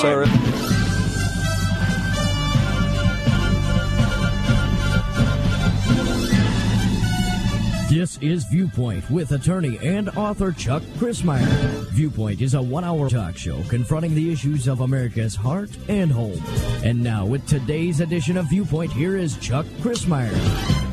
Sorry. This is Viewpoint with attorney and author Chuck Crismier. Viewpoint is a one hour talk show confronting the issues of America's heart and home. And now, with today's edition of Viewpoint, here is Chuck Crismier.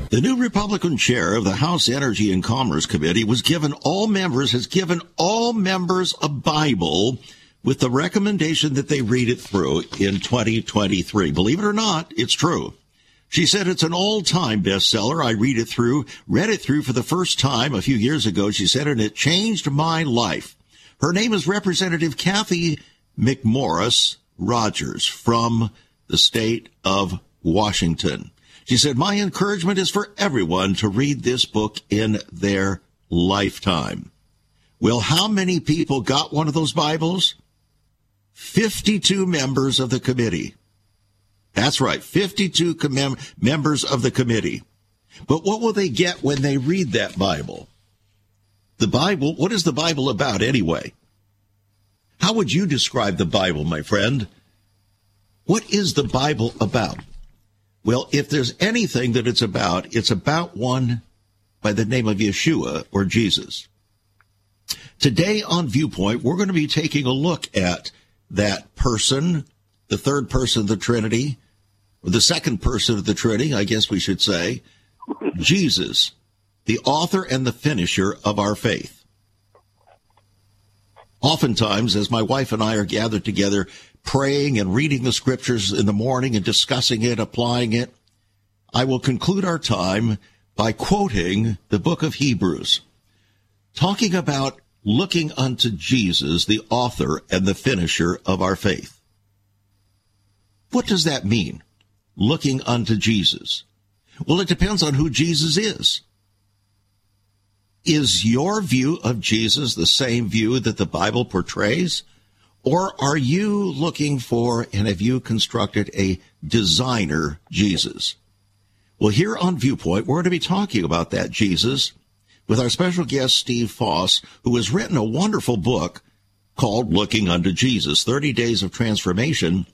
The new Republican chair of the House Energy and Commerce Committee was given all members, has given all members a Bible with the recommendation that they read it through in 2023. Believe it or not, it's true. She said it's an all-time bestseller. I read it through, read it through for the first time a few years ago. She said, and it changed my life. Her name is Representative Cathy McMorris Rodgers from the state of Washington. She said, my encouragement is for everyone to read this book in their lifetime. Well, how many people got one of those Bibles? 52 members of the committee. That's right, 52 com- members of the committee. But what will they get when they read that Bible? The Bible, what is the Bible about anyway? How would you describe the Bible, my friend? What is the Bible about? Well, if there's anything that it's about, it's about one by the name of Yeshua or Jesus. Today on Viewpoint, we're going to be taking a look at that person, the third person of the Trinity, or the second person of the Trinity, I guess we should say, Jesus, the author and the finisher of our faith. Oftentimes, as my wife and I are gathered together, praying and reading the scriptures in the morning and discussing it, applying it, I will conclude our time by quoting the book of Hebrews, talking about looking unto Jesus, the author and the finisher of our faith. What does that mean? Looking unto Jesus. Well, it depends on who Jesus is. Is your view of Jesus the same view that the Bible portrays? Or are you looking for and have you constructed a designer Jesus? Well, here on Viewpoint, we're going to be talking about that Jesus with our special guest, Steve Foss, who has written a wonderful book called Looking Unto Jesus 30 Days of Transformation.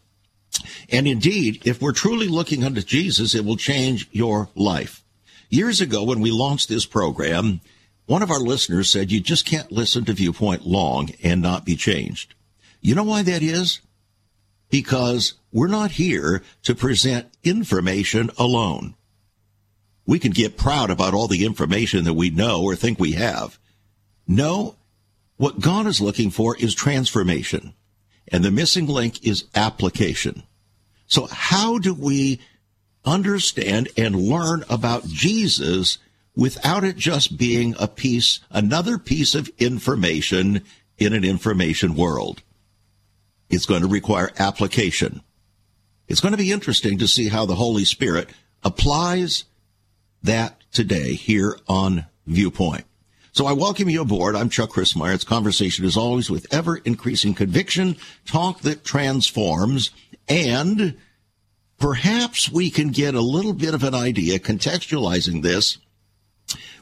And indeed, if we're truly looking unto Jesus, it will change your life. Years ago, when we launched this program, one of our listeners said, You just can't listen to Viewpoint long and not be changed. You know why that is? Because we're not here to present information alone. We can get proud about all the information that we know or think we have. No, what God is looking for is transformation. And the missing link is application. So how do we understand and learn about Jesus without it just being a piece, another piece of information in an information world? It's going to require application. It's going to be interesting to see how the Holy Spirit applies that today here on Viewpoint. So I welcome you aboard. I'm Chuck Crismier. It's conversation as always with ever increasing conviction, talk that transforms, and perhaps we can get a little bit of an idea contextualizing this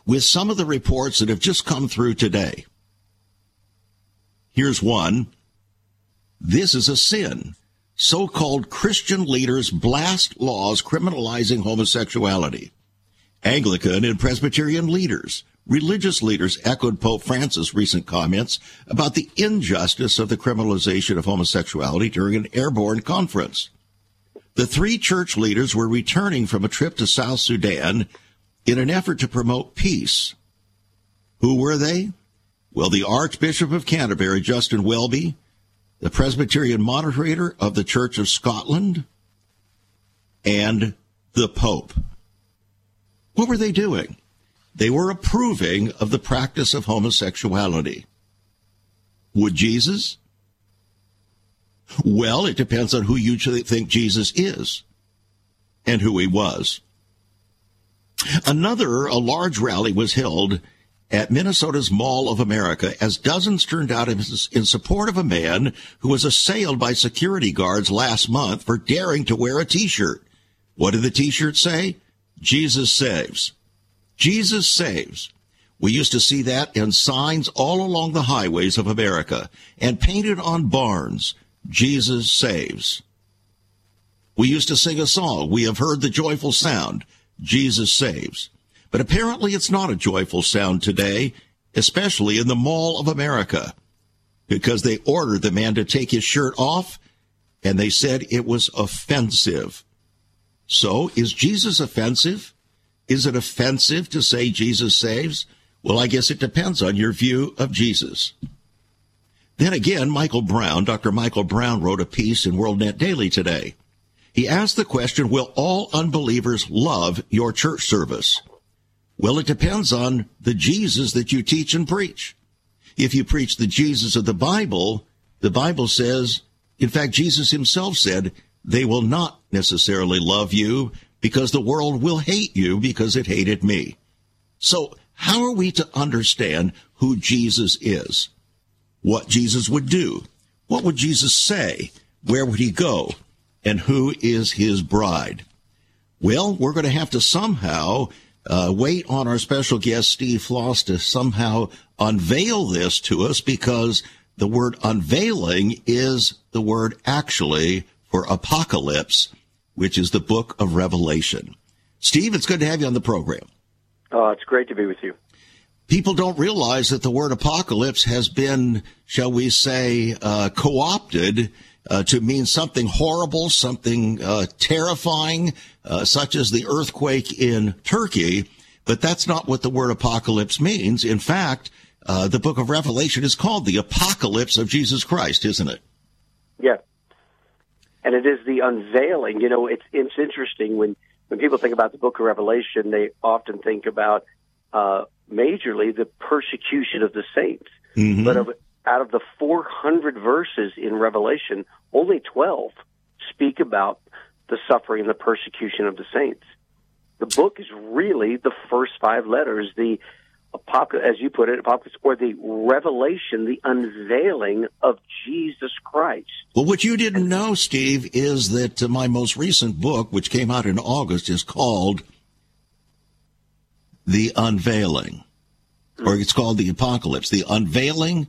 with some of the reports that have just come through today. Here's one. This is a sin. So-called Christian leaders blast laws criminalizing homosexuality. Anglican and Presbyterian leaders, religious leaders echoed Pope Francis' recent comments about the injustice of the criminalization of homosexuality during an airborne conference. The three church leaders were returning from a trip to South Sudan in an effort to promote peace. Who were they? Well, the Archbishop of Canterbury, Justin Welby, the Presbyterian moderator of the Church of Scotland, and the Pope. What were they doing? They were approving of the practice of homosexuality. Would Jesus? Well, it depends on who you think Jesus is and who he was. Another, a large rally was held at Minnesota's Mall of America as dozens turned out in support of a man who was assailed by security guards last month for daring to wear a t-shirt. What did the t-shirt say? Jesus saves. Jesus saves. We used to see that in signs all along the highways of America and painted on barns. Jesus saves. We used to sing a song, We have heard the joyful sound, Jesus saves. But apparently it's not a joyful sound today, especially in the Mall of America, because they ordered the man to take his shirt off and they said it was offensive. So is Jesus offensive? Is it offensive to say Jesus saves? Well, I guess it depends on your view of Jesus. Then again, Michael Brown, Dr. Michael Brown wrote a piece in WorldNet Daily today. He asked the question, will all unbelievers love your church service? Well, it depends on the Jesus that you teach and preach. If you preach the Jesus of the Bible, the Bible says, in fact, Jesus himself said, they will not necessarily love you because the world will hate you because it hated me. So how are we to understand who Jesus is? What Jesus would do? What would Jesus say? Where would he go? And who is his bride? Well, we're going to have to somehow uh, wait on our special guest, Steve Foss, to somehow unveil this to us because the word unveiling is the word actually for apocalypse, which is the book of Revelation. Steve, it's good to have you on the program. Oh, it's great to be with you. People don't realize that the word apocalypse has been, shall we say, uh, co-opted uh, to mean something horrible, something uh, terrifying, uh, such as the earthquake in Turkey. But that's not what the word apocalypse means. In fact, uh, the book of Revelation is called the apocalypse of Jesus Christ, isn't it? Yeah. And it is the unveiling. You know, it's it's interesting when when people think about the book of Revelation, they often think about uh, majorly the persecution of the saints. Mm-hmm. But of, out of the 400 verses in Revelation, only 12 speak about the suffering and the persecution of the saints. The book is really the first five letters, the apocalypse, as you put it, apocalypse, or the revelation, the unveiling of Jesus Christ. Well, what you didn't know, Steve, is that uh, my most recent book, which came out in August, is called The Unveiling, or it's called The Apocalypse, The Unveiling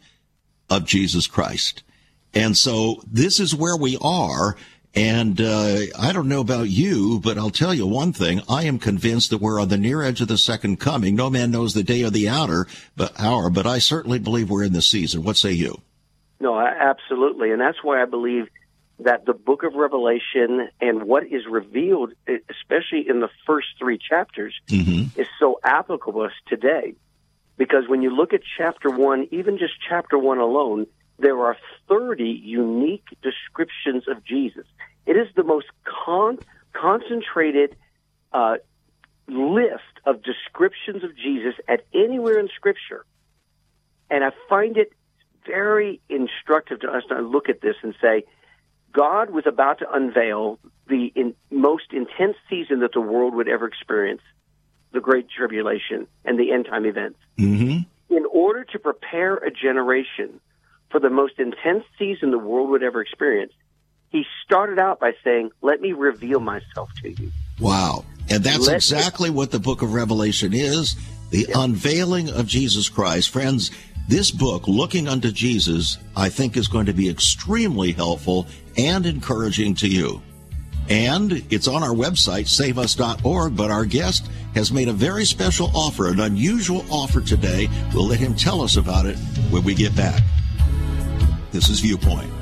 of Jesus Christ. And so this is where we are. And uh, I don't know about you, but I'll tell you one thing. I am convinced that we're on the near edge of the second coming. No man knows the day or the hour, but hour, but I certainly believe we're in the season. What say you? No, absolutely, and that's why I believe that the book of Revelation and what is revealed, especially in the first three chapters, mm-hmm. is so applicable to us today. Because when you look at chapter one, even just chapter one alone, there are 30 unique descriptions of Jesus. It is the most con- concentrated uh, list of descriptions of Jesus at anywhere in Scripture. And I find it very instructive to us to look at this and say, God was about to unveil the in, most intense season that the world would ever experience, the Great Tribulation and the end time events. Mm-hmm. In order to prepare a generation for the most intense season the world would ever experience, he started out by saying, Let me reveal myself to you. Wow. And that's Let exactly me- what the book of Revelation is the unveiling of Jesus Christ. Friends, this book, Looking Unto Jesus, I think is going to be extremely helpful and encouraging to you. And it's on our website, saveus.org, but our guest has made a very special offer, an unusual offer today. We'll let him tell us about it when we get back. This is Viewpoint.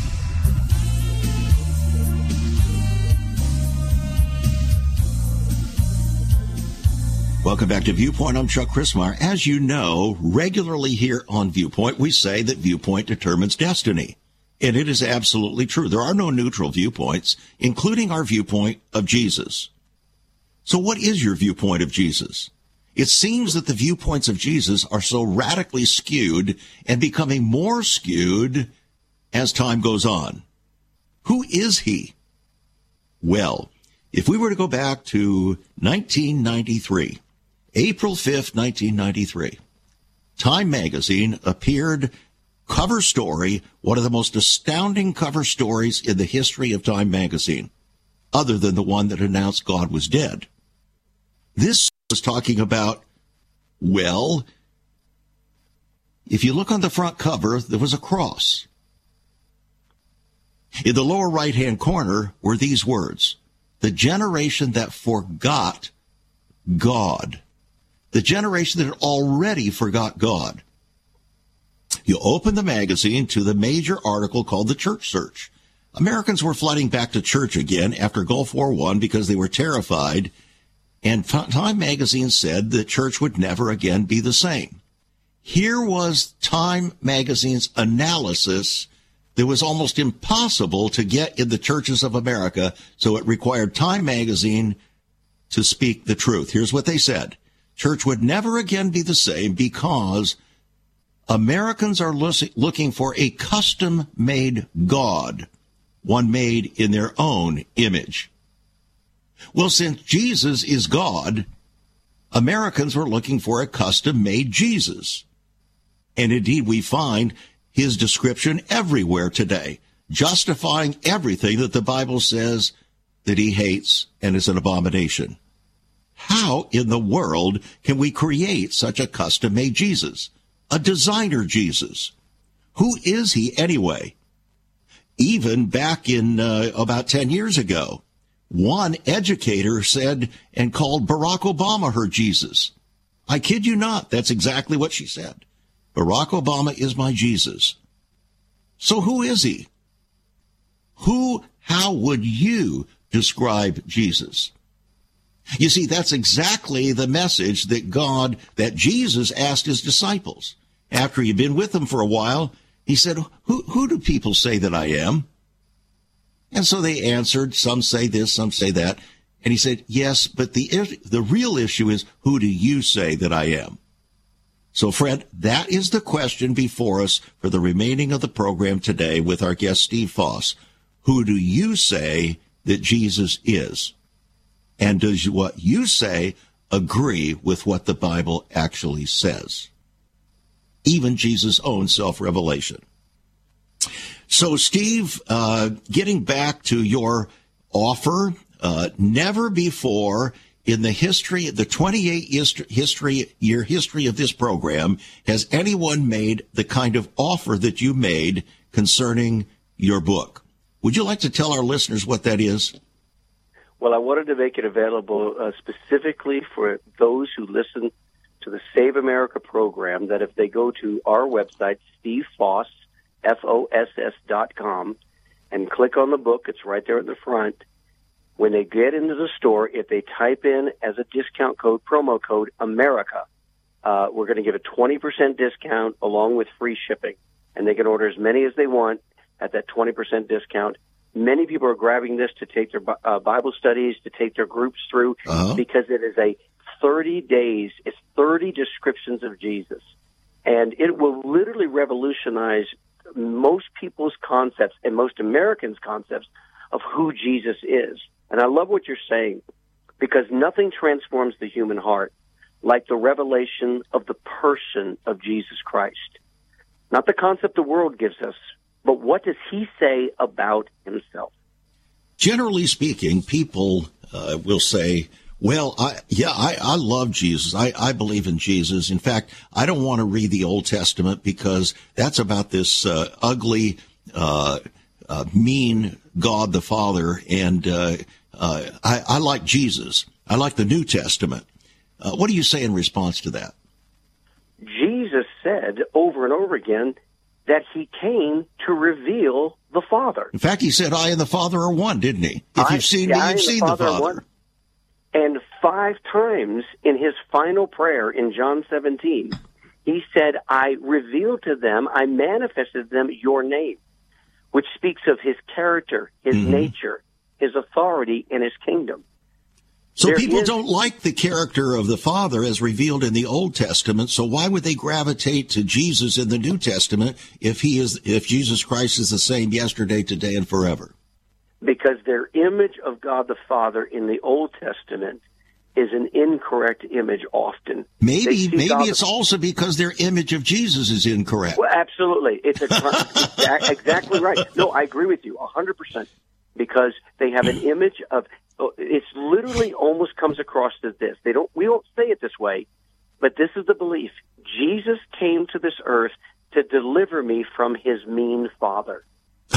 Welcome back to Viewpoint. I'm Chuck Crismier. As you know, regularly here on Viewpoint, we say that viewpoint determines destiny. And it is absolutely true. There are no neutral viewpoints, including our viewpoint of Jesus. So what is your viewpoint of Jesus? It seems that the viewpoints of Jesus are so radically skewed and becoming more skewed as time goes on. Who is he? Well, if we were to go back to 1993, April 5th, 1993, Time magazine appeared cover story, one of the most astounding cover stories in the history of Time magazine, other than the one that announced God was dead. This was talking about, well, if you look on the front cover, there was a cross. In the lower right hand corner were these words The generation that forgot God. The generation that had already forgot God. You open the magazine to the major article called the Church Search. Americans were flooding back to church again after Gulf War I because they were terrified, and Time magazine said the church would never again be the same. Here was Time magazine's analysis that was almost impossible to get in the churches of America, so it required Time magazine to speak the truth. Here's what they said. Church would never again be the same because Americans are looking for a custom made God, one made in their own image. Well, since Jesus is God, Americans were looking for a custom made Jesus. And indeed, we find his description everywhere today, justifying everything that the Bible says that he hates and is an abomination. How in the world can we create such a custom made Jesus? a designer Jesus. Who is he anyway? Even back in uh, about 10 years ago, one educator said and called Barack Obama her Jesus. I kid you not. That's exactly what she said. Barack Obama is my Jesus. So who is he? Who, how would you describe Jesus? You see, that's exactly the message that God, that Jesus asked his disciples after he'd been with them for a while, he said, who, who do people say that I am? And so they answered, some say this, some say that. And he said, yes, but the, the real issue is, who do you say that I am? So, Fred, that is the question before us for the remaining of the program today with our guest, Steve Foss. Who do you say that Jesus is? And does what you say agree with what the Bible actually says? even Jesus' own self revelation. So, Steve, uh, getting back to your offer, uh, never before in the history, the 28 history, year history of this program, has anyone made the kind of offer that you made concerning your book. Would you like to tell our listeners what that is? Well, I wanted to make it available uh, specifically for those who listen to the Save America program that if they go to our website, Steve Foss, F-O-S-S dot com, and click on the book, it's right there at the front. When they get into the store, if they type in as a discount code, promo code, America, uh, we're going to give a 20% discount along with free shipping. And they can order as many as they want at that 20% discount. Many people are grabbing this to take their uh, Bible studies, to take their groups through, uh-huh. because it is a 30 days. It's 30 descriptions of Jesus. And it will literally revolutionize most people's concepts and most Americans' concepts of who Jesus is. And I love what you're saying because nothing transforms the human heart like the revelation of the person of Jesus Christ. Not the concept the world gives us, but what does he say about himself? Generally speaking, people uh, will say, well, I, yeah, I, I love Jesus. I, I believe in Jesus. In fact, I don't want to read the Old Testament because that's about this uh, ugly, uh, uh, mean God the Father. And uh, uh, I, I, like Jesus. I like the New Testament. Uh, what do you say in response to that? Jesus said over and over again that he came to reveal the Father. In fact, he said, I and the Father are one, didn't he? If I, you've seen me, you've seen the Father. The Father. And five times in his final prayer in John 17, he said, I revealed to them, I manifested them your name, which speaks of his character, his mm-hmm. nature, his authority, and his kingdom. So There people is- don't like the character of the Father as revealed in the Old Testament. So why would they gravitate to Jesus in the New Testament if he is if Jesus Christ is the same yesterday, today, and forever? because their image of God the Father in the Old Testament is an incorrect image often. Maybe maybe God it's the- also because their image of Jesus is incorrect. Well, absolutely. It's a, exact, exactly right. No, I agree with you a hundred percent because they have an image of. Oh, It's literally almost comes across as this. They don't. We don't say it this way, but this is the belief. Jesus came to this earth to deliver me from his mean father.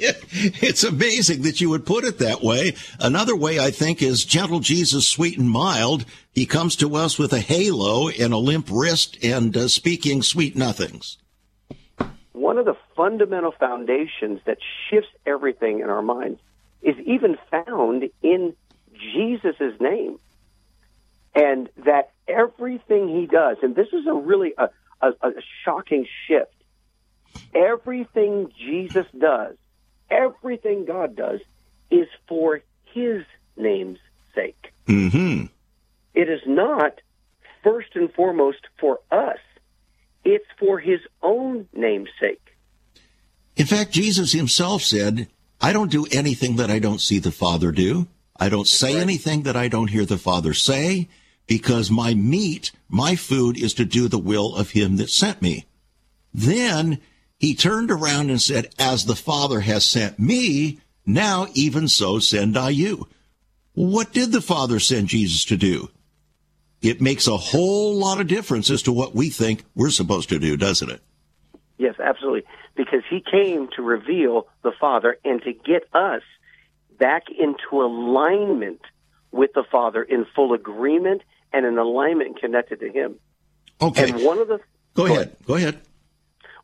it's amazing that you would put it that way. Another way I think is gentle Jesus, sweet and mild. He comes to us with a halo and a limp wrist and uh, speaking sweet nothings. one of the fundamental foundations that shifts everything in our minds is even found in Jesus' name. And that everything he does, and this is a really a, a, a shocking shift. Everything Jesus does, everything God does, is for his name's sake. Mm-hmm. It is not first and foremost for us. It's for his own name's sake. In fact, Jesus himself said, I don't do anything that I don't see the Father do. I don't say anything that I don't hear the Father say, because my meat, my food is to do the will of him that sent me. Then he turned around and said, As the Father has sent me, now even so send I you. What did the Father send Jesus to do? It makes a whole lot of difference as to what we think we're supposed to do, doesn't it? Yes, absolutely. Because he came to reveal the Father and to get us back into alignment with the Father in full agreement and in alignment connected to him. Okay. And one of the Go ahead. Go ahead.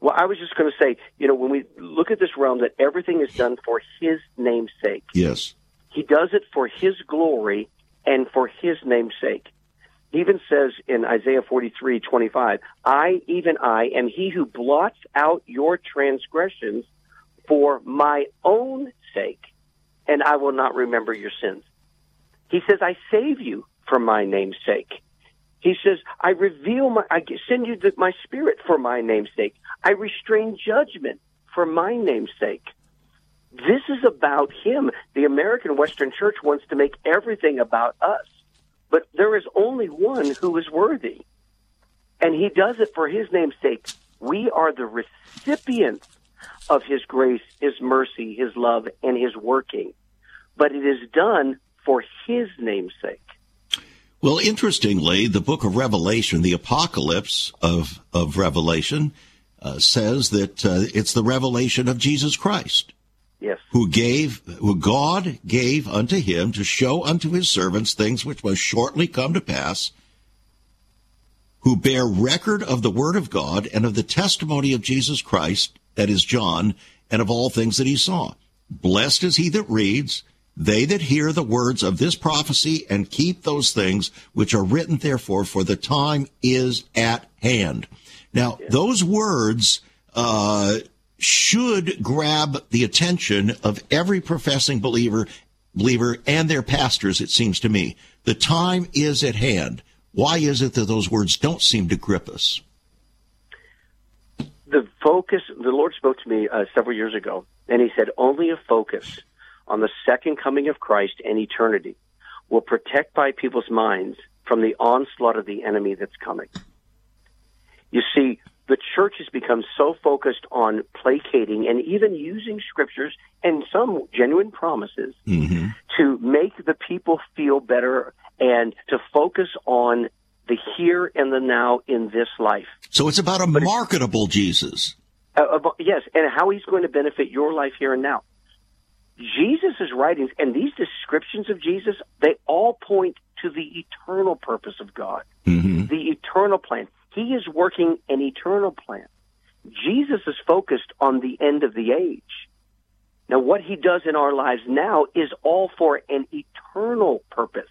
well, I was just going to say, you know, when we look at this realm, that everything is done for His name's sake. Yes. He does it for His glory and for His name's sake. He even says in Isaiah forty-three twenty-five, I, even I, am He who blots out your transgressions for my own sake, and I will not remember your sins. He says, I save you for my name's sake. He says, I reveal my, I send you the, my spirit for my name's sake. I restrain judgment for my name's sake. This is about him. The American Western Church wants to make everything about us. But there is only one who is worthy. And he does it for his name's sake. We are the recipients of his grace, his mercy, his love, and his working. But it is done for his name's sake. Well, interestingly, the book of Revelation, the apocalypse of, of Revelation, uh, says that uh, it's the revelation of Jesus Christ, Yes. who gave, who God gave unto him to show unto his servants things which must shortly come to pass, who bear record of the word of God and of the testimony of Jesus Christ, that is John, and of all things that he saw. Blessed is he that reads, they that hear the words of this prophecy and keep those things which are written therefore, for the time is at hand. Now, those words uh, should grab the attention of every professing believer, believer and their pastors. It seems to me the time is at hand. Why is it that those words don't seem to grip us? The focus, the Lord spoke to me uh, several years ago, and He said, only a focus on the second coming of Christ and eternity will protect by people's minds from the onslaught of the enemy that's coming. You see, the church has become so focused on placating and even using scriptures and some genuine promises Mm-hmm. to make the people feel better and to focus on the here and the now in this life. So it's about a marketable Jesus. Uh, about- yes, and how he's going to benefit your life here and now. Jesus' writings and these descriptions of Jesus, they all point to the eternal purpose of God, Mm-hmm. the eternal plan. He is working an eternal plan. Jesus is focused on the end of the age. Now, what he does in our lives now is all for an eternal purpose,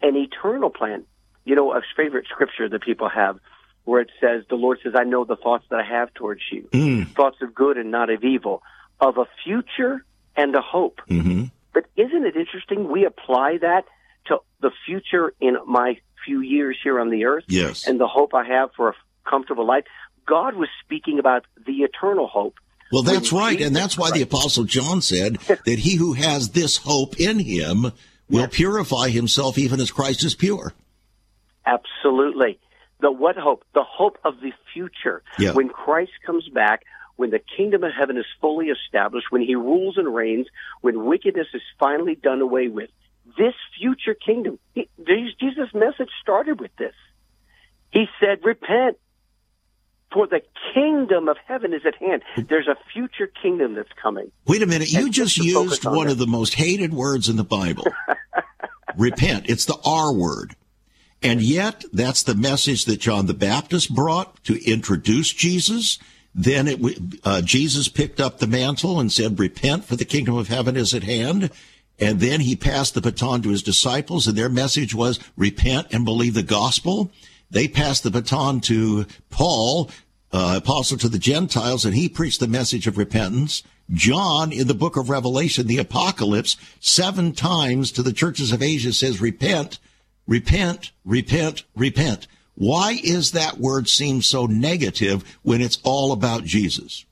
an eternal plan. You know, a favorite scripture that people have where it says, The Lord says, I know the thoughts that I have towards you, Mm. thoughts of good and not of evil, of a future and a hope. Mm-hmm. But isn't it interesting? We apply that to the future in my few years here on the earth. Yes. And the hope I have for a comfortable life. God was speaking about the eternal hope. Well, that's right. And that's why the Apostle John said that he who has this hope in him will yes. purify himself even as Christ is pure. Absolutely. The what hope? The hope of the future. Yeah. When Christ comes back, when the kingdom of heaven is fully established, when he rules and reigns, when wickedness is finally done away with. This future kingdom, he, Jesus' message started with this. He said, repent, for the kingdom of heaven is at hand. There's a future kingdom that's coming. Wait a minute. You just used on one that. of the most hated words in the Bible. repent. It's the R word. And yet, that's the message that John the Baptist brought to introduce Jesus. Then it, uh, Jesus picked up the mantle and said, repent for the kingdom of heaven is at hand. And then he passed the baton to his disciples and their message was repent and believe the gospel. They passed the baton to Paul, uh, apostle to the Gentiles, and he preached the message of repentance. John in the book of Revelation, the apocalypse, seven times to the churches of Asia says, repent, repent, repent, repent. Why is that word seem so negative when it's all about Jesus?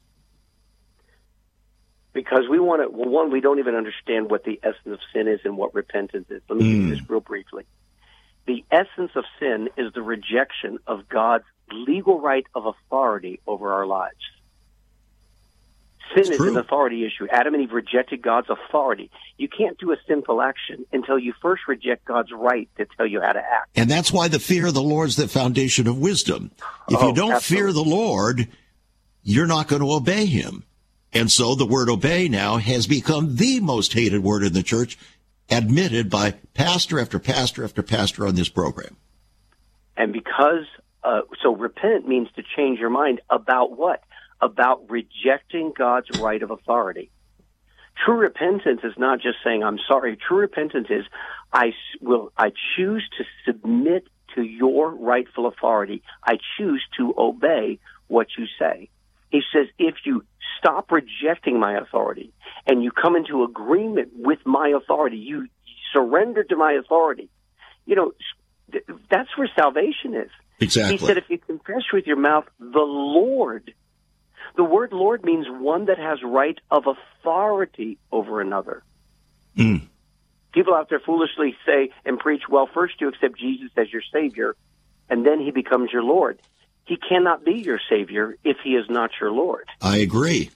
Because we want to, well, one, we don't even understand what the essence of sin is and what repentance is. Let me mm. give this real briefly. The essence of sin is the rejection of God's legal right of authority over our lives. Sin it's is true. an authority issue. Adam and Eve rejected God's authority. You can't do a sinful action until you first reject God's right to tell you how to act. And that's why the fear of the Lord is the foundation of wisdom. If oh, you don't absolutely. fear the Lord, you're not going to obey him. And so the word obey now has become the most hated word in the church, admitted by pastor after pastor after pastor on this program. And because, uh, so repent means to change your mind about what? about rejecting God's right of authority. True repentance is not just saying I'm sorry. True repentance is I will I choose to submit to your rightful authority. I choose to obey what you say. He says if you stop rejecting my authority and you come into agreement with my authority, you surrender to my authority. You know, that's where salvation is. Exactly. He said if you confess with your mouth the Lord the word Lord means one that has right of authority over another. Mm. People out there foolishly say and preach, well, first you accept Jesus as your Savior, and then he becomes your Lord. He cannot be your Savior if he is not your Lord. I agree.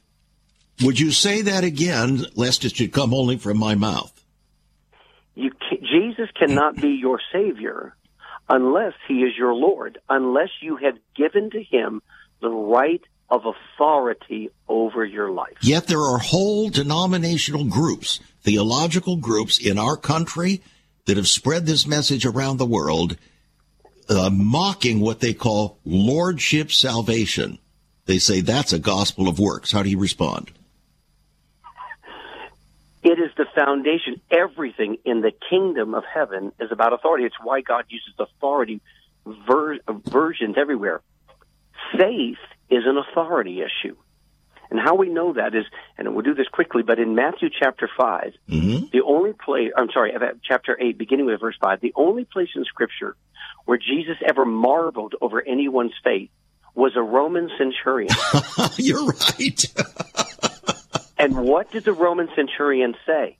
Would you say that again, lest it should come only from my mouth? You can, Jesus cannot be your Savior unless he is your Lord, unless you have given to him the right of authority over your life. Yet there are whole denominational groups, theological groups in our country that have spread this message around the world, uh, mocking what they call lordship salvation. They say that's a gospel of works. How do you respond? It is the foundation. Everything in the kingdom of heaven is about authority. It's why God uses authority ver- versions everywhere. Faith is an authority issue. And how we know that is, and we'll do this quickly, but in Matthew chapter 5, mm-hmm. the only place, I'm sorry, chapter 8, beginning with verse 5, the only place in Scripture where Jesus ever marveled over anyone's faith was a Roman centurion. You're right. and what did the Roman centurion say?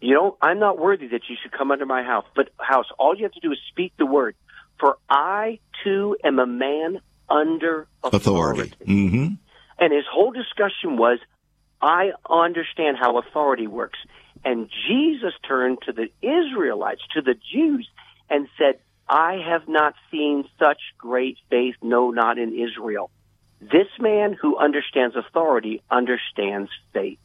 You know, I'm not worthy that you should come under my house, but house, all you have to do is speak the word. For I too am a man under authority. authority. Mm-hmm. And his whole discussion was, I understand how authority works. And Jesus turned to the Israelites, to the Jews, and said, I have not seen such great faith, no, not in Israel. This man who understands authority understands faith.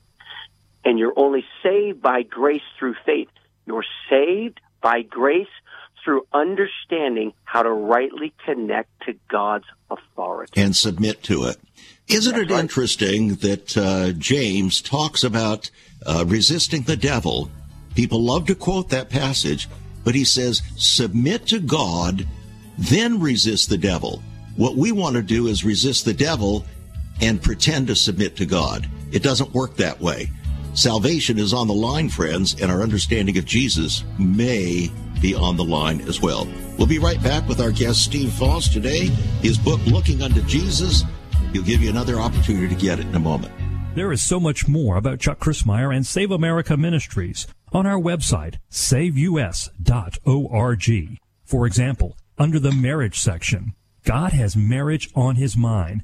And you're only saved by grace through faith. You're saved by grace through understanding how to rightly connect to God's authority and submit to it. Isn't That's it right. interesting that uh, James talks about uh, resisting the devil? People love to quote that passage, but he says, submit to God, then resist the devil. What we want to do is resist the devil and pretend to submit to God. It doesn't work that way. Salvation is on the line, friends, and our understanding of Jesus may be on the line as well. We'll be right back with our guest, Steve Foss. Today, his book, Looking Unto Jesus. He'll give you another opportunity to get it in a moment. There is so much more about Chuck Crismier and Save America Ministries on our website, saveus.org. For example, under the marriage section, God has marriage on his mind.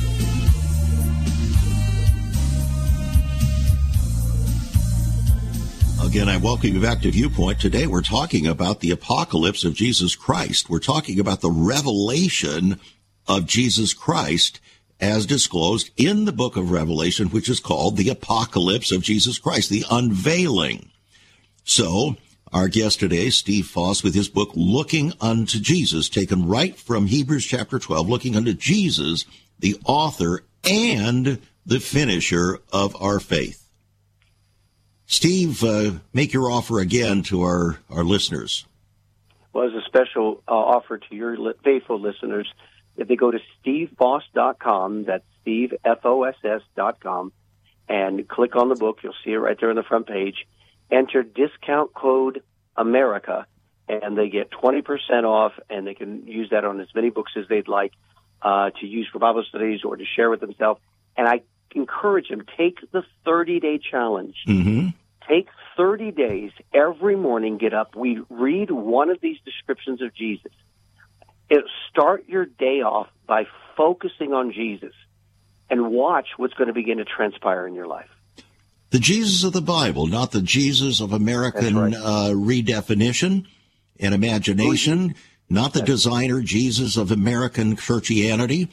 Again, I welcome you back to Viewpoint. Today we're talking about the apocalypse of Jesus Christ. We're talking about the revelation of Jesus Christ as disclosed in the book of Revelation, which is called the apocalypse of Jesus Christ, the unveiling. So, our guest today, Steve Foss, with his book, Looking Unto Jesus, taken right from Hebrews chapter 12, Looking Unto Jesus, the author and the finisher of our faith. Steve, uh, make your offer again to our, our listeners. Well, as a special uh, offer to your li- faithful listeners, if they go to stevefoss.com, that's Steve, F-O-S-S dot com, and click on the book, you'll see it right there on the front page. Enter discount code America, and they get 20% off, and they can use that on as many books as they'd like uh, to use for Bible studies or to share with themselves. And I encourage them, take the 30-day challenge. Mm-hmm. Take 30 days, every morning, get up. We read one of these descriptions of Jesus it, start your day off by focusing on Jesus and watch what's going to begin to transpire in your life. The Jesus of the Bible, not the Jesus of American right. uh, redefinition and imagination, not the designer Jesus of American Christianity,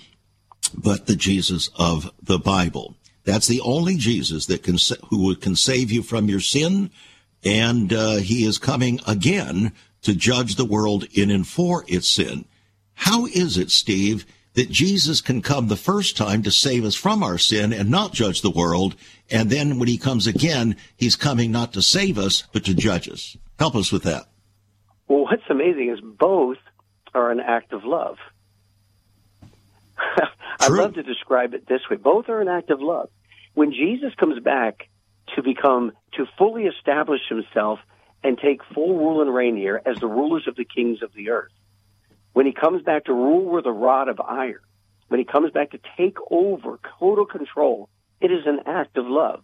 but the Jesus of the Bible. That's the only Jesus that can who can save you from your sin, and uh, he is coming again to judge the world in and for its sin. How is it, Steve, that Jesus can come the first time to save us from our sin and not judge the world, and then when he comes again, he's coming not to save us, but to judge us? Help us with that. Well, what's amazing is both are an act of love. I love to describe it this way. Both are an act of love. When Jesus comes back to become, to fully establish himself and take full rule and reign here as the rulers of the kings of the earth, when he comes back to rule with a rod of iron, when he comes back to take over total control, it is an act of love.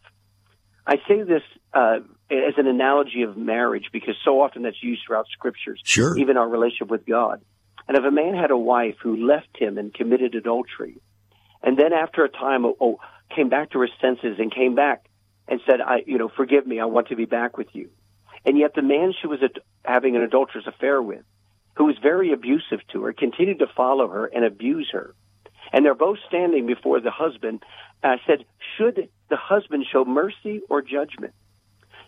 I say this uh, as an analogy of marriage because so often that's used throughout scriptures, sure. even our relationship with God. And if a man had a wife who left him and committed adultery, and then after a time, oh, came back to her senses and came back and said, "I, you know, forgive me, I want to be back with you," and yet the man she was having an adulterous affair with who was very abusive to her, continued to follow her and abuse her. And they're both standing before the husband. I said, should the husband show mercy or judgment?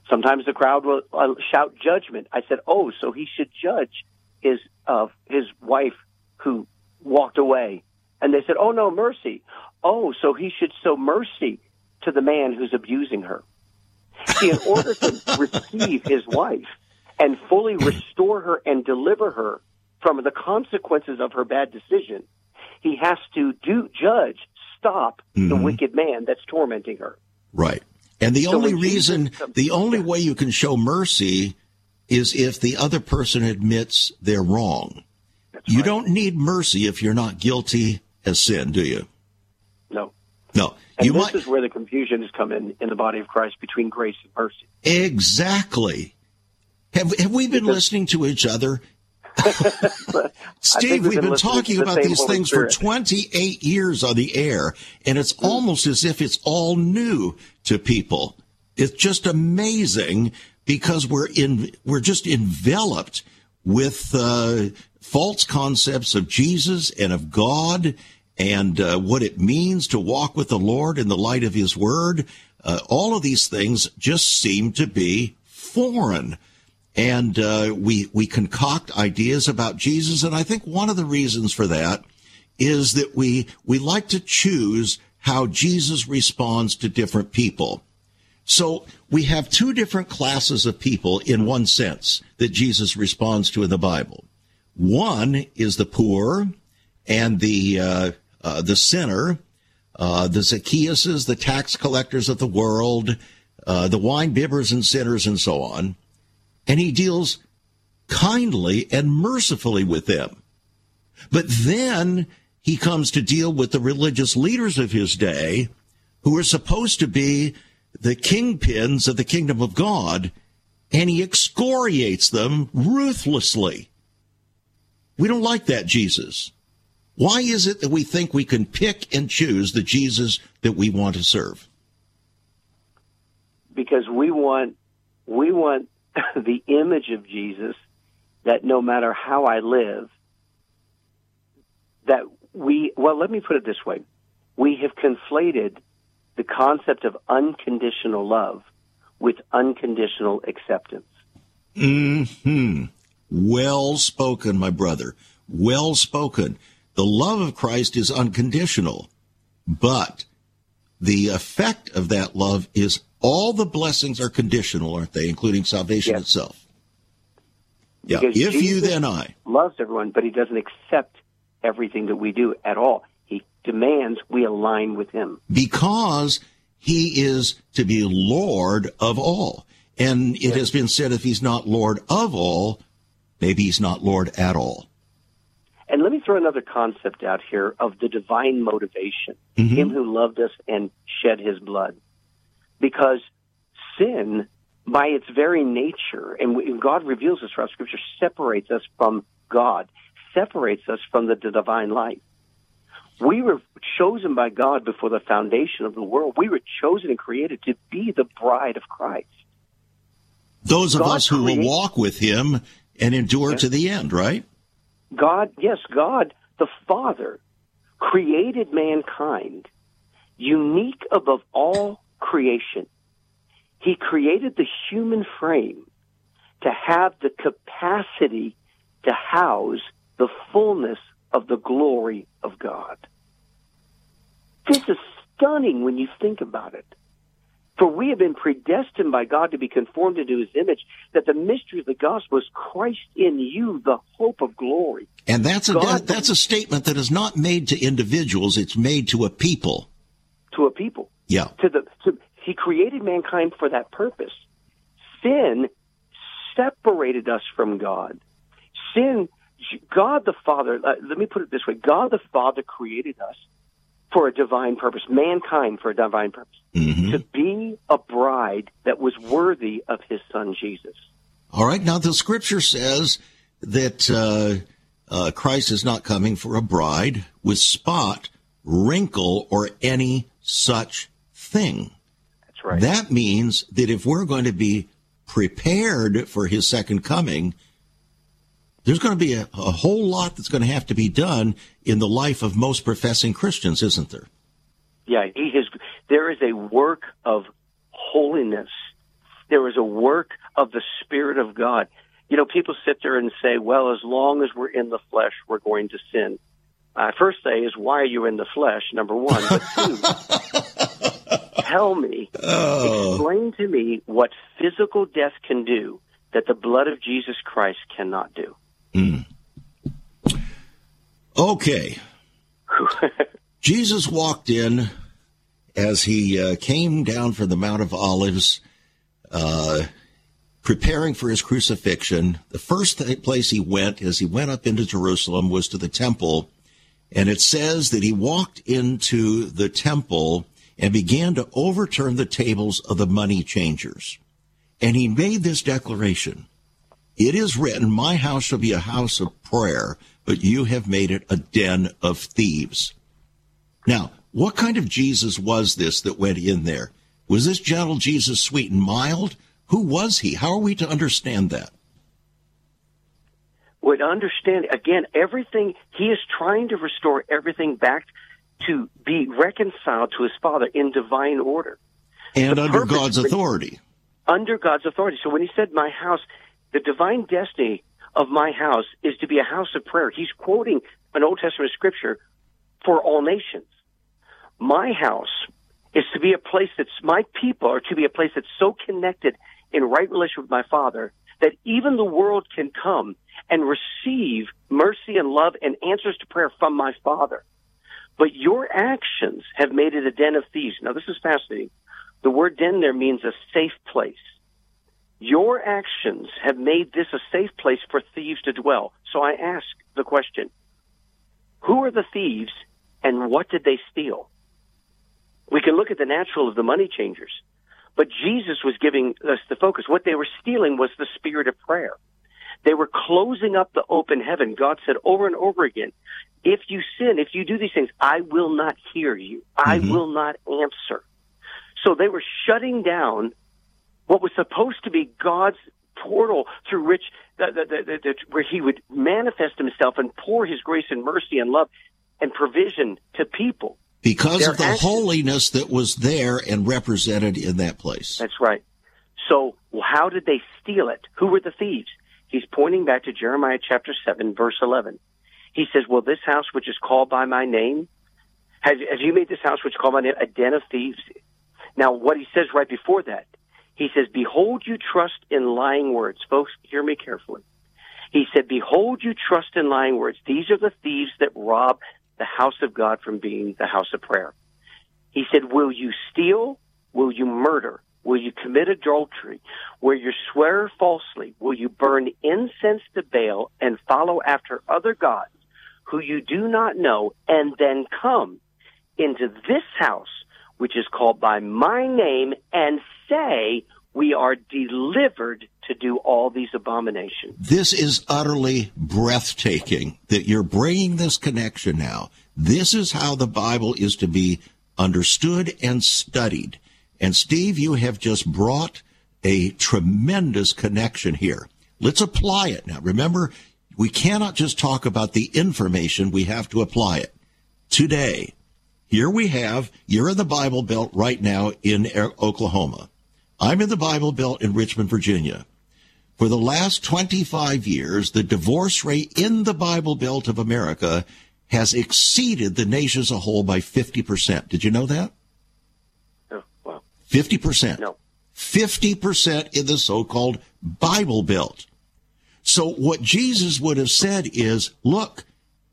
Sometimes the crowd will uh, shout judgment. I said, oh, so he should judge his uh, his wife who walked away. And they said, oh no, mercy. Oh, so he should show mercy to the man who's abusing her. See, in order to receive his wife, and fully restore her and deliver her from the consequences of her bad decision, he has to do judge stop mm-hmm. the wicked man that's tormenting her. Right. And the so only reason, the only way you can show mercy is if the other person admits they're wrong. That's you right. don't need mercy if you're not guilty as sin, do you? No. And you this might... is where the confusion has come in in the body of Christ between grace and mercy. Exactly. Have, have we been because, listening to each other? Steve, we've, we've been, talking about these Holy things Spirit. for 28 years on the air, and it's mm. almost as if it's all new to people. It's just amazing because we're in we're just enveloped with uh, false concepts of Jesus and of God and uh, what it means to walk with the Lord in the light of His Word. Uh, all of these things just seem to be foreign, and uh, we we concoct ideas about Jesus. And I think one of the reasons for that is that we we like to choose how Jesus responds to different people. So we have two different classes of people in one sense that Jesus responds to in the Bible. One is the poor and the uh, uh, the sinner, uh, the Zacchaeuses, the tax collectors of the world, uh, the wine bibbers and sinners, and so on. And he deals kindly and mercifully with them. But then he comes to deal with the religious leaders of his day who are supposed to be the kingpins of the kingdom of God, and he excoriates them ruthlessly. We don't like that Jesus. Why is it that we think we can pick and choose the Jesus that we want to serve? Because we want we want the image of Jesus that no matter how I live, that we well, let me put it this way. We have conflated the concept of unconditional love with unconditional acceptance. Hmm. Well spoken, my brother. Well spoken. The love of Christ is unconditional, but the effect of that love is all the blessings are conditional, aren't they, including salvation yes. itself? Yeah. Because if Jesus you, then I. Loves everyone, but he doesn't accept everything that we do at all. He demands we align with him. Because he is to be Lord of all. And it yes. has been said if he's not Lord of all, maybe he's not Lord at all. And let me throw another concept out here of the divine motivation, mm-hmm. him who loved us and shed his blood. Because sin, by its very nature, and God reveals this throughout Scripture, separates us from God, separates us from the divine life. We were chosen by God before the foundation of the world. We were chosen and created to be the bride of Christ. Those of God us who created, will walk with him and endure yes. to the end, right? God, yes, God, the Father, created mankind unique above all creation. He created the human frame to have the capacity to house the fullness of the glory of God. This is stunning when you think about it. For we have been predestined by God to be conformed into his image, that the mystery of the gospel is Christ in you, the hope of glory. And that's a God, that's a statement that is not made to individuals, it's made to a people. To a people. Yeah. To the to, he created mankind for that purpose. Sin separated us from God. Sin God the Father, uh, let me put it this way God the Father created us for a divine purpose, mankind for a divine purpose, mm-hmm. to be a bride that was worthy of his son Jesus. All right. Now, the scripture says that uh, uh, Christ is not coming for a bride with spot, wrinkle, or any such thing. That's right. That means that if we're going to be prepared for his second coming, there's going to be a, a whole lot that's going to have to be done in the life of most professing Christians, isn't there? Yeah, he has, there is a work of holiness. There is a work of the Spirit of God. You know, people sit there and say, well, as long as we're in the flesh, we're going to sin. I first say is, why are you in the flesh, number one? But two, tell me, oh. explain to me what physical death can do that the blood of Jesus Christ cannot do. Mm. Okay. Jesus walked in as he uh, came down from the Mount of Olives, uh, preparing for his crucifixion. The first th- place he went, as he went up into Jerusalem, was to the temple. And it says that he walked into the temple and began to overturn the tables of the money changers. And he made this declaration it is written, My house shall be a house of prayer, but you have made it a den of thieves. Now, what kind of Jesus was this that went in there? Was this gentle Jesus sweet and mild? Who was he? How are we to understand that? Would understand again everything he is trying to restore everything back to be reconciled to his father in divine order and the under God's authority. Under God's authority. So when he said my house, the divine destiny of my house is to be a house of prayer. He's quoting an Old Testament scripture for all nations. My house is to be a place that's my people are to be a place that's so connected in right relation with my Father that even the world can come and receive mercy and love and answers to prayer from my Father. But your actions have made it a den of thieves. Now, this is fascinating. The word den there means a safe place. Your actions have made this a safe place for thieves to dwell. So I ask the question Who are the thieves and what did they steal? We can look at the natural of the money changers, but Jesus was giving us the focus. What they were stealing was the spirit of prayer. They were closing up the open heaven. God said over and over again, if you sin, if you do these things, I will not hear you. I mm-hmm. will not answer. So they were shutting down what was supposed to be God's portal through which the, the, the, where he would manifest himself and pour his grace and mercy and love and provision to people. Because Their of the actions. holiness that was there and represented in that place. That's right. So how did they steal it? Who were the thieves? He's pointing back to Jeremiah chapter 7, verse 11. He says, Well, this house which is called by my name, have, have you made this house which is called by name a den of thieves? Now, what he says right before that, he says, Behold, you trust in lying words. Folks, hear me carefully. He said, Behold, you trust in lying words. These are the thieves that rob the house of God from being the house of prayer. He said, Will you steal? Will you murder? Will you commit adultery? Will you swear falsely? Will you burn incense to Baal and follow after other gods who you do not know and then come into this house which is called by my name, and say, we are delivered to do all these abominations. This is utterly breathtaking that you're bringing this connection now. This is how the Bible is to be understood and studied. And Steve, you have just brought a tremendous connection here. Let's apply it now. Remember, we cannot just talk about the information, we have to apply it. Today, here we have, you're in the Bible Belt right now in Oklahoma. I'm in the Bible Belt in Richmond, Virginia. For the last 25 years, the divorce rate in the Bible Belt of America has exceeded the nation as a whole by 50%. Did you know that? Oh, wow. 50%. No. 50% in the so-called Bible Belt. So what Jesus would have said is, look,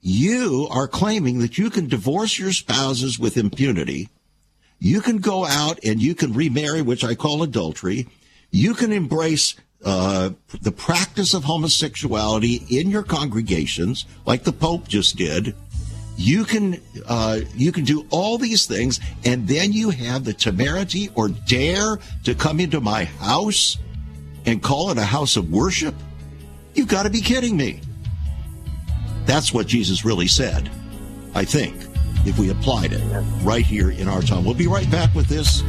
you are claiming that you can divorce your spouses with impunity. You can go out and you can remarry, which I call adultery. You can embrace uh, the practice of homosexuality in your congregations, like the Pope just did. You can uh, you can do all these things, and then you have the temerity or dare to come into my house and call it a house of worship. You've got to be kidding me. That's what Jesus really said, I think, if we applied it right here in our time. We'll be right back with this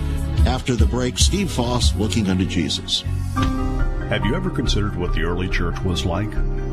after the break. Steve Foss looking unto Jesus. Have you ever considered what the early church was like?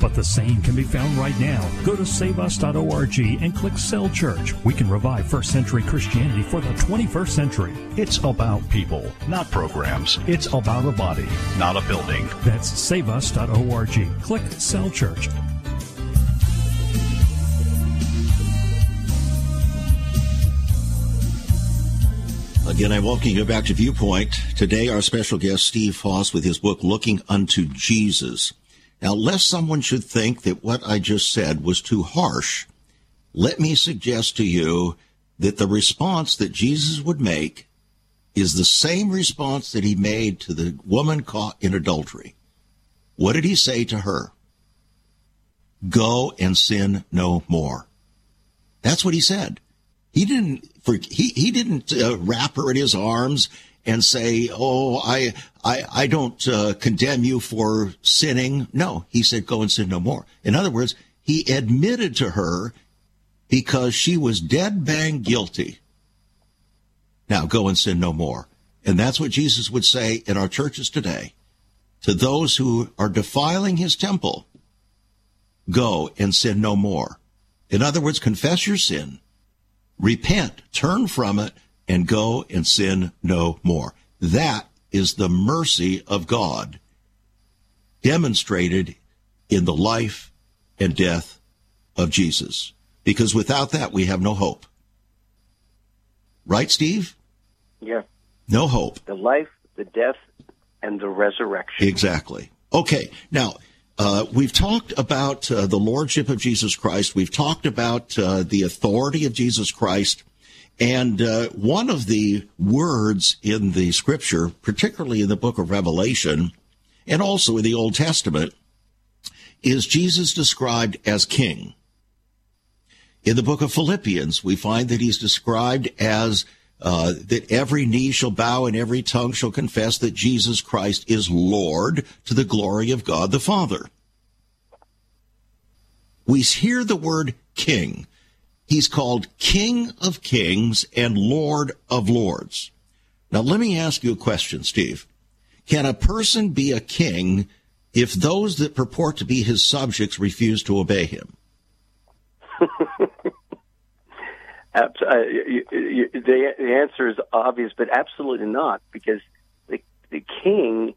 But the same can be found right now. Go to saveus.org and click Cell Church. We can revive first century Christianity for the 21st century. It's about people, not programs. It's about a body, not a building. That's saveus.org. Click Cell Church. Again, I'm welcome you back to Viewpoint. Today, our special guest, Steve Foss, with his book, Looking Unto Jesus. Now, lest someone should think that what I just said was too harsh, let me suggest to you that the response that Jesus would make is the same response that he made to the woman caught in adultery. What did he say to her? Go and sin no more. That's what he said. He didn't he he didn't uh, wrap her in his arms and say, "Oh, I I I don't uh, condemn you for sinning." No, he said, "Go and sin no more." In other words, he admitted to her because she was dead bang guilty. Now go and sin no more. And that's what Jesus would say in our churches today to those who are defiling his temple. Go and sin no more. In other words, confess your sin, repent, turn from it, and go and sin no more. That is the mercy of God demonstrated in the life and death of Jesus. Because without that, we have no hope. Right, Steve? Yeah. No hope. The life, the death, and the resurrection. Exactly. Okay. Now, uh, we've talked about uh, the lordship of Jesus Christ. We've talked about uh, the authority of Jesus Christ. And uh, one of the words in the scripture, particularly in the book of Revelation and also in the Old Testament, is Jesus described as king. In the book of Philippians, we find that he's described as uh, that every knee shall bow and every tongue shall confess that Jesus Christ is Lord to the glory of God the Father. We hear the word king. He's called King of Kings and Lord of Lords. Now, let me ask you a question, Steve. Can a person be a king if those that purport to be his subjects refuse to obey him? Uh, the, the answer is obvious, but absolutely not, because the, the king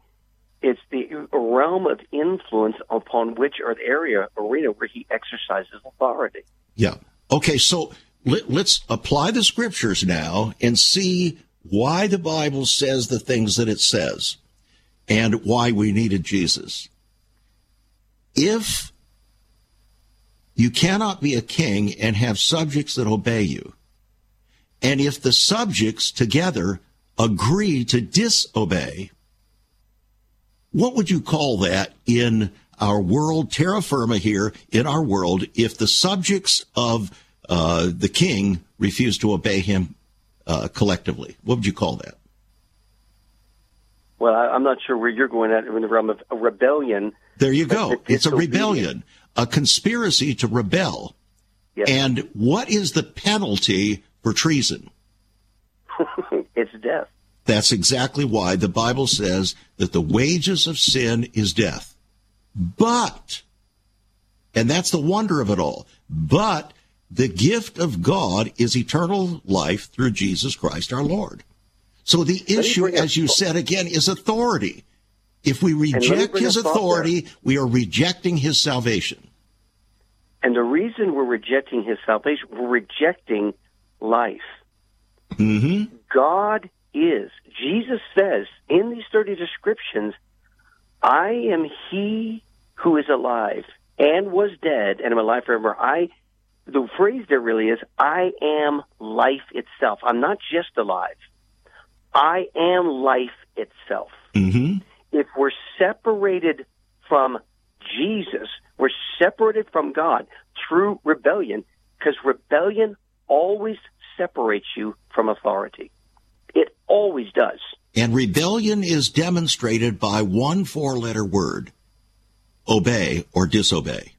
is the realm of influence upon which, or the area, arena where he exercises authority. Yeah. Okay, so let, let's apply the scriptures now and see why the Bible says the things that it says and why we needed Jesus. If you cannot be a king and have subjects that obey you. And if the subjects together agree to disobey, what would you call that in our world, terra firma here in our world, if the subjects of uh, the king refuse to obey him uh, collectively? What would you call that? Well, I'm not sure where you're going at in the realm of a rebellion. There you go. It's a rebellion a conspiracy to rebel. Yes. And what is the penalty for treason? it's death. That's exactly why the Bible says that the wages of sin is death. But, and that's the wonder of it all, but the gift of God is eternal life through Jesus Christ our Lord. So the issue, as you said again, is authority. If we reject his authority, we are rejecting his salvation. And the reason we're rejecting his salvation, we're rejecting life. Mm-hmm. God is. Jesus says in these 30 descriptions, I am he who is alive and was dead and am alive forever. I, the phrase there really is, I am life itself. I'm not just alive. I am life itself. Mm-hmm if we're separated from Jesus, we're separated from God through rebellion, because rebellion always separates you from authority. It always does. And rebellion is demonstrated by one four letter word obey or disobey.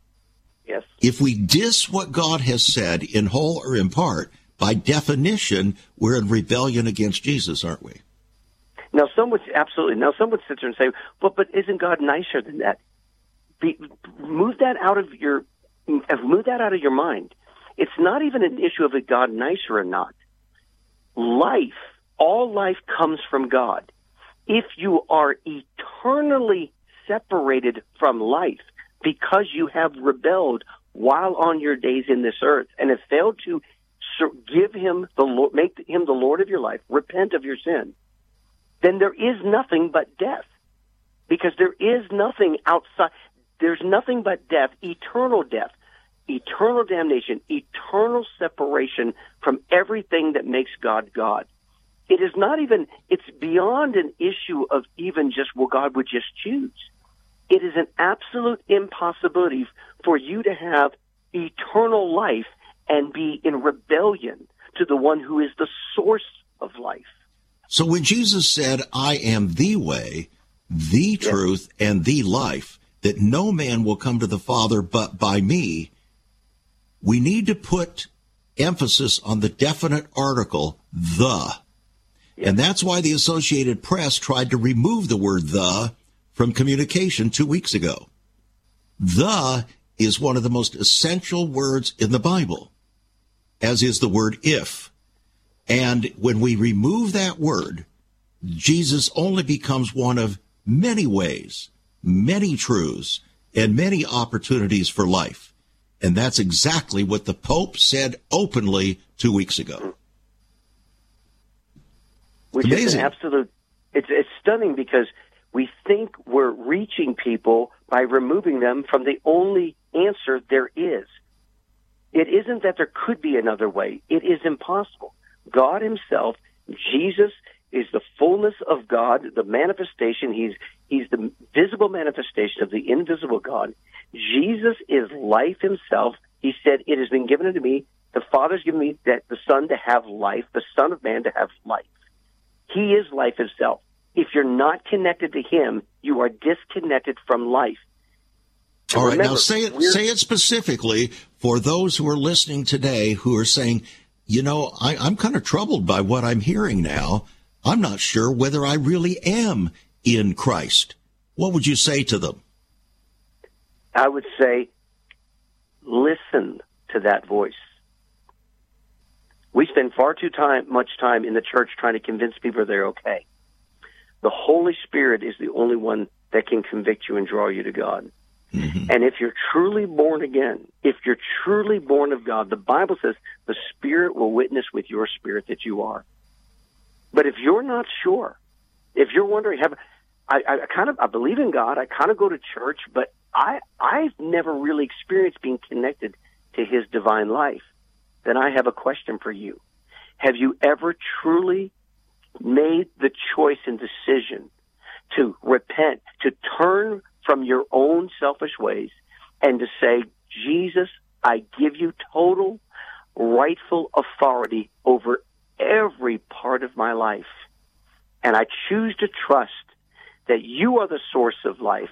Yes. If we dis what God has said in whole or in part, by definition, we're in rebellion against Jesus, aren't we? Now, some would absolutely. Now, some would sit there and say, "But, but isn't God nicer than that?" Be, move that out of your move that out of your mind. It's not even an issue of a God nicer or not. Life, all life comes from God. If you are eternally separated from life because you have rebelled while on your days in this earth and have failed to give him the Lord, make him the Lord of your life, repent of your sin, then there is nothing but death. Because there is nothing outside. there's nothing but death, eternal death, eternal damnation, eternal separation from everything that makes God God. It is not even, it's beyond an issue of even just, well, God would just choose. It is an absolute impossibility for you to have eternal life and be in rebellion to the one who is the source of life. So when Jesus said, I am the way, the truth, yes. and the life, that no man will come to the Father but by me, we need to put emphasis on the definite article, the. And that's why the Associated Press tried to remove the word the from communication two weeks ago. The is one of the most essential words in the Bible, as is the word if. And when we remove that word, Jesus only becomes one of many ways, many truths, and many opportunities for life. And that's exactly what the Pope said openly two weeks ago. Which Amazing. is an absolute, it's, it's stunning because we think we're reaching people by removing them from the only answer there is. It isn't that there could be another way. It is impossible. God himself, Jesus is the fullness of God, the manifestation. He's, he's the visible manifestation of the invisible God. Jesus is life himself. He said, it has been given unto me. The Father's given me that the Son to have life, the Son of Man to have life. He is life itself. If you're not connected to him, you are disconnected from life. All right, remember, now say it say it specifically for those who are listening today who are saying, you know, I, I'm kind of troubled by what I'm hearing now. I'm not sure whether I really am in Christ. What would you say to them? I would say, listen to that voice. We spend far too time, much time in the church trying to convince people they're okay. The Holy Spirit is the only one that can convict you and draw you to God. Mm-hmm. And if you're truly born again, if you're truly born of God, the Bible says the Spirit will witness with your spirit that you are. But if you're not sure, if you're wondering, have I, I kind of I believe in God, I kind of go to church, but I I've never really experienced being connected to His divine life then I have a question for you. Have you ever truly made the choice and decision to repent, to turn from your own selfish ways and to say, Jesus, I give you total rightful authority over every part of my life. And I choose to trust that you are the source of life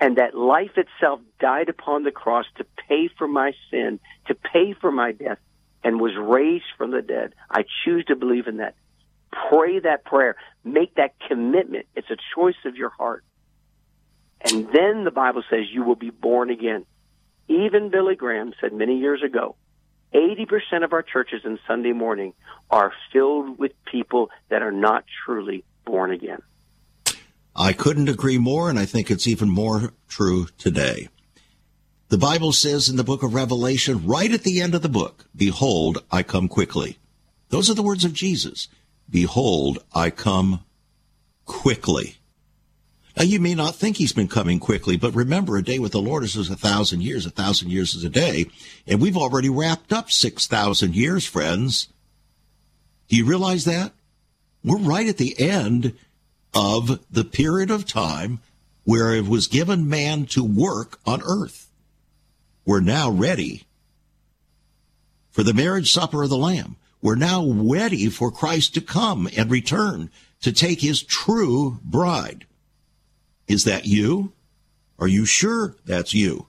and that life itself died upon the cross to pay for my sin, to pay for my death, and was raised from the dead. I choose to believe in that. Pray that prayer. Make that commitment. It's a choice of your heart. And then the Bible says you will be born again. Even Billy Graham said many years ago, 80% of our churches in Sunday morning are filled with people that are not truly born again. I couldn't agree more, and I think it's even more true today. The Bible says in the book of Revelation, right at the end of the book, Behold, I come quickly. Those are the words of Jesus. Behold, I come quickly. Now, you may not think he's been coming quickly, but remember, a day with the Lord is a thousand years. A thousand years is a day. And we've already wrapped up 6,000 years, friends. Do you realize that? We're right at the end of the period of time where it was given man to work on earth we're now ready for the marriage supper of the Lamb. We're now ready for Christ to come and return to take his true bride. Is that you? Are you sure that's you?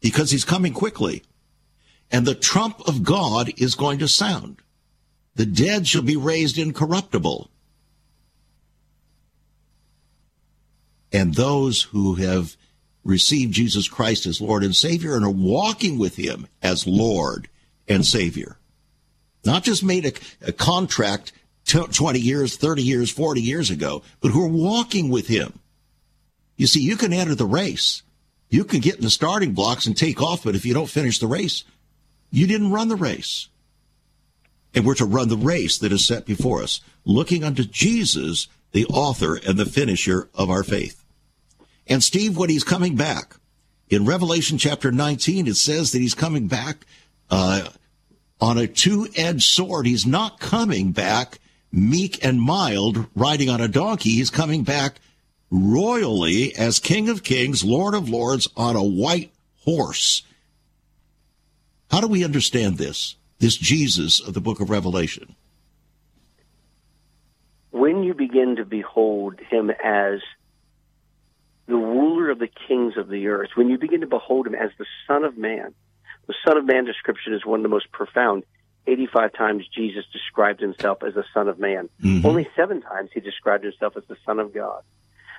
Because he's coming quickly. And the trump of God is going to sound. The dead shall be raised incorruptible. And those who have received Jesus Christ as Lord and Savior and are walking with Him as Lord and Savior. Not just made a, a contract t- 20 years, 30 years, 40 years ago, but who are walking with Him. You see, you can enter the race. You can get in the starting blocks and take off, but if you don't finish the race, you didn't run the race. And we're to run the race that is set before us, looking unto Jesus, the author and the finisher of our faith. And Steve, when he's coming back, In Revelation chapter 19, it says that he's coming back uh, on a two edged sword. He's not coming back meek and mild riding on a donkey. He's coming back royally as King of Kings, Lord of Lords on a white horse. How do we understand this? This Jesus of the book of Revelation? When you begin to behold him as the ruler of the kings of the earth, when you begin to behold him as the Son of Man, the Son of Man description is one of the most profound. 85 times Jesus described himself as the Son of Man. Mm-hmm. Only seven times he described himself as the Son of God.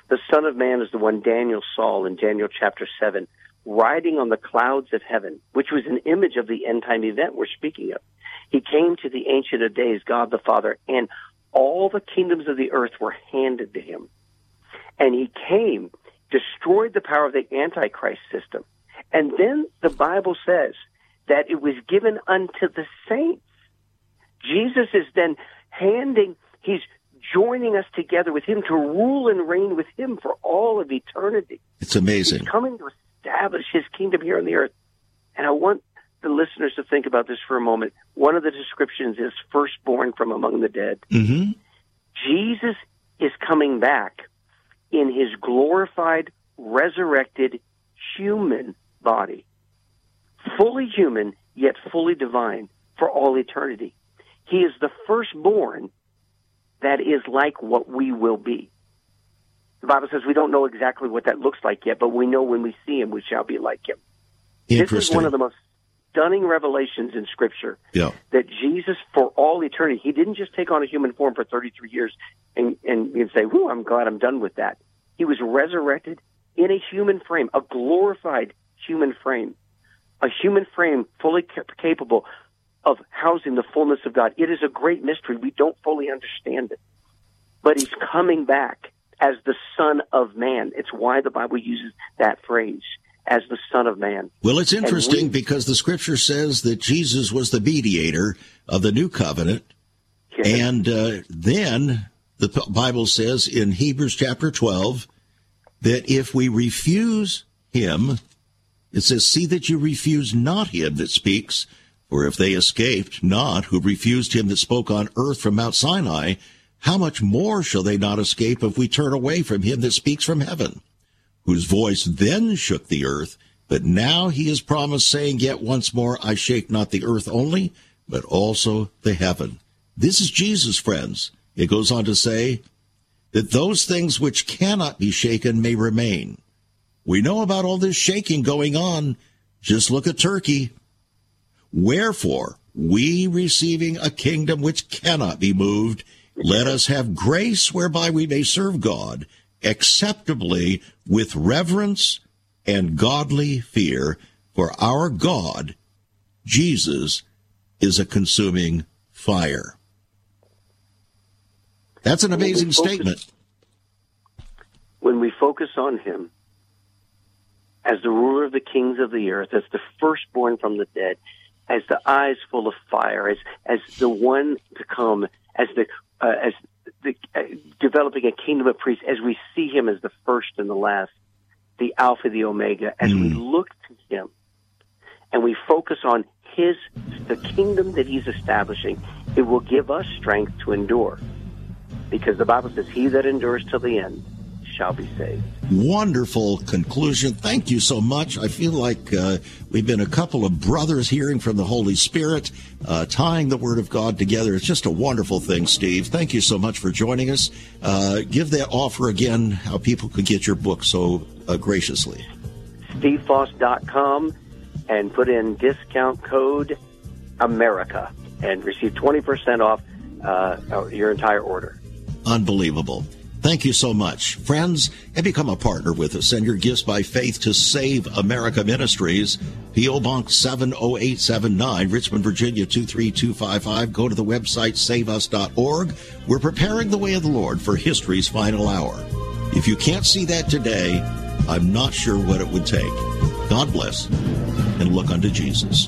The Son of Man is the one Daniel saw in Daniel chapter 7, riding on the clouds of heaven, which was an image of the end time event we're speaking of. He came to the Ancient of Days, God the Father, and all the kingdoms of the earth were handed to him. And he came, destroyed the power of the Antichrist system. And then the Bible says that it was given unto the saints. Jesus is then handing, he's joining us together with him to rule and reign with him for all of eternity. It's amazing. He's coming to establish his kingdom here on the earth. And I want the listeners to think about this for a moment. One of the descriptions is firstborn from among the dead. Mm-hmm. Jesus is coming back in his glorified, resurrected human body, fully human, yet fully divine for all eternity. He is the firstborn that is like what we will be. The Bible says we don't know exactly what that looks like yet, but we know when we see him, we shall be like him. This is one of the most stunning revelations in Scripture. Yeah. That Jesus, for all eternity, he didn't just take on a human form for 33 years and, and, and say, Whoo, I'm glad I'm done with that. He was resurrected in a human frame, a glorified human frame, a human frame fully capable of housing the fullness of God. It is a great mystery. We don't fully understand it. But he's coming back as the Son of Man. It's why the Bible uses that phrase as the Son of Man. Well, it's interesting we, because the scripture says that Jesus was the mediator of the new covenant. Yes. And uh, then the Bible says in Hebrews chapter 12 that if we refuse him, it says, See that you refuse not him that speaks, for if they escaped not who refused him that spoke on earth from Mount Sinai, how much more shall they not escape if we turn away from him that speaks from heaven? Whose voice then shook the earth, but now he has promised, saying, Yet once more I shake not the earth only, but also the heaven. This is Jesus, friends. It goes on to say that those things which cannot be shaken may remain. We know about all this shaking going on. Just look at Turkey. Wherefore, we receiving a kingdom which cannot be moved, let us have grace whereby we may serve God acceptably with reverence and godly fear, for our God, Jesus, is a consuming fire. That's an amazing when focus, statement. When we focus on Him as the ruler of the kings of the earth, as the firstborn from the dead, as the eyes full of fire, as as the one to come, as the uh, as the, uh, developing a kingdom of priests as we see him as the first and the last, the Alpha, the Omega, as mm. we look to him and we focus on his the kingdom that he's establishing, it will give us strength to endure. Because the Bible says, He that endures till the end shall be saved. Wonderful conclusion. Thank you so much. I feel like uh, we've been a couple of brothers hearing from the Holy Spirit, uh, tying the Word of God together. It's just a wonderful thing, Steve. Thank you so much for joining us. Uh, give that offer again, how people could get your book so uh, graciously. SteveFoss.com and put in discount code America and receive 20% off uh, your entire order. Unbelievable. Thank you so much. Friends, and become a partner with us. Send your gifts by faith to Save America Ministries, P.O. Box 70879, Richmond, Virginia 23255. Go to the website saveus.org. We're preparing the way of the Lord for history's final hour. If you can't see that today, I'm not sure what it would take. God bless and look unto Jesus.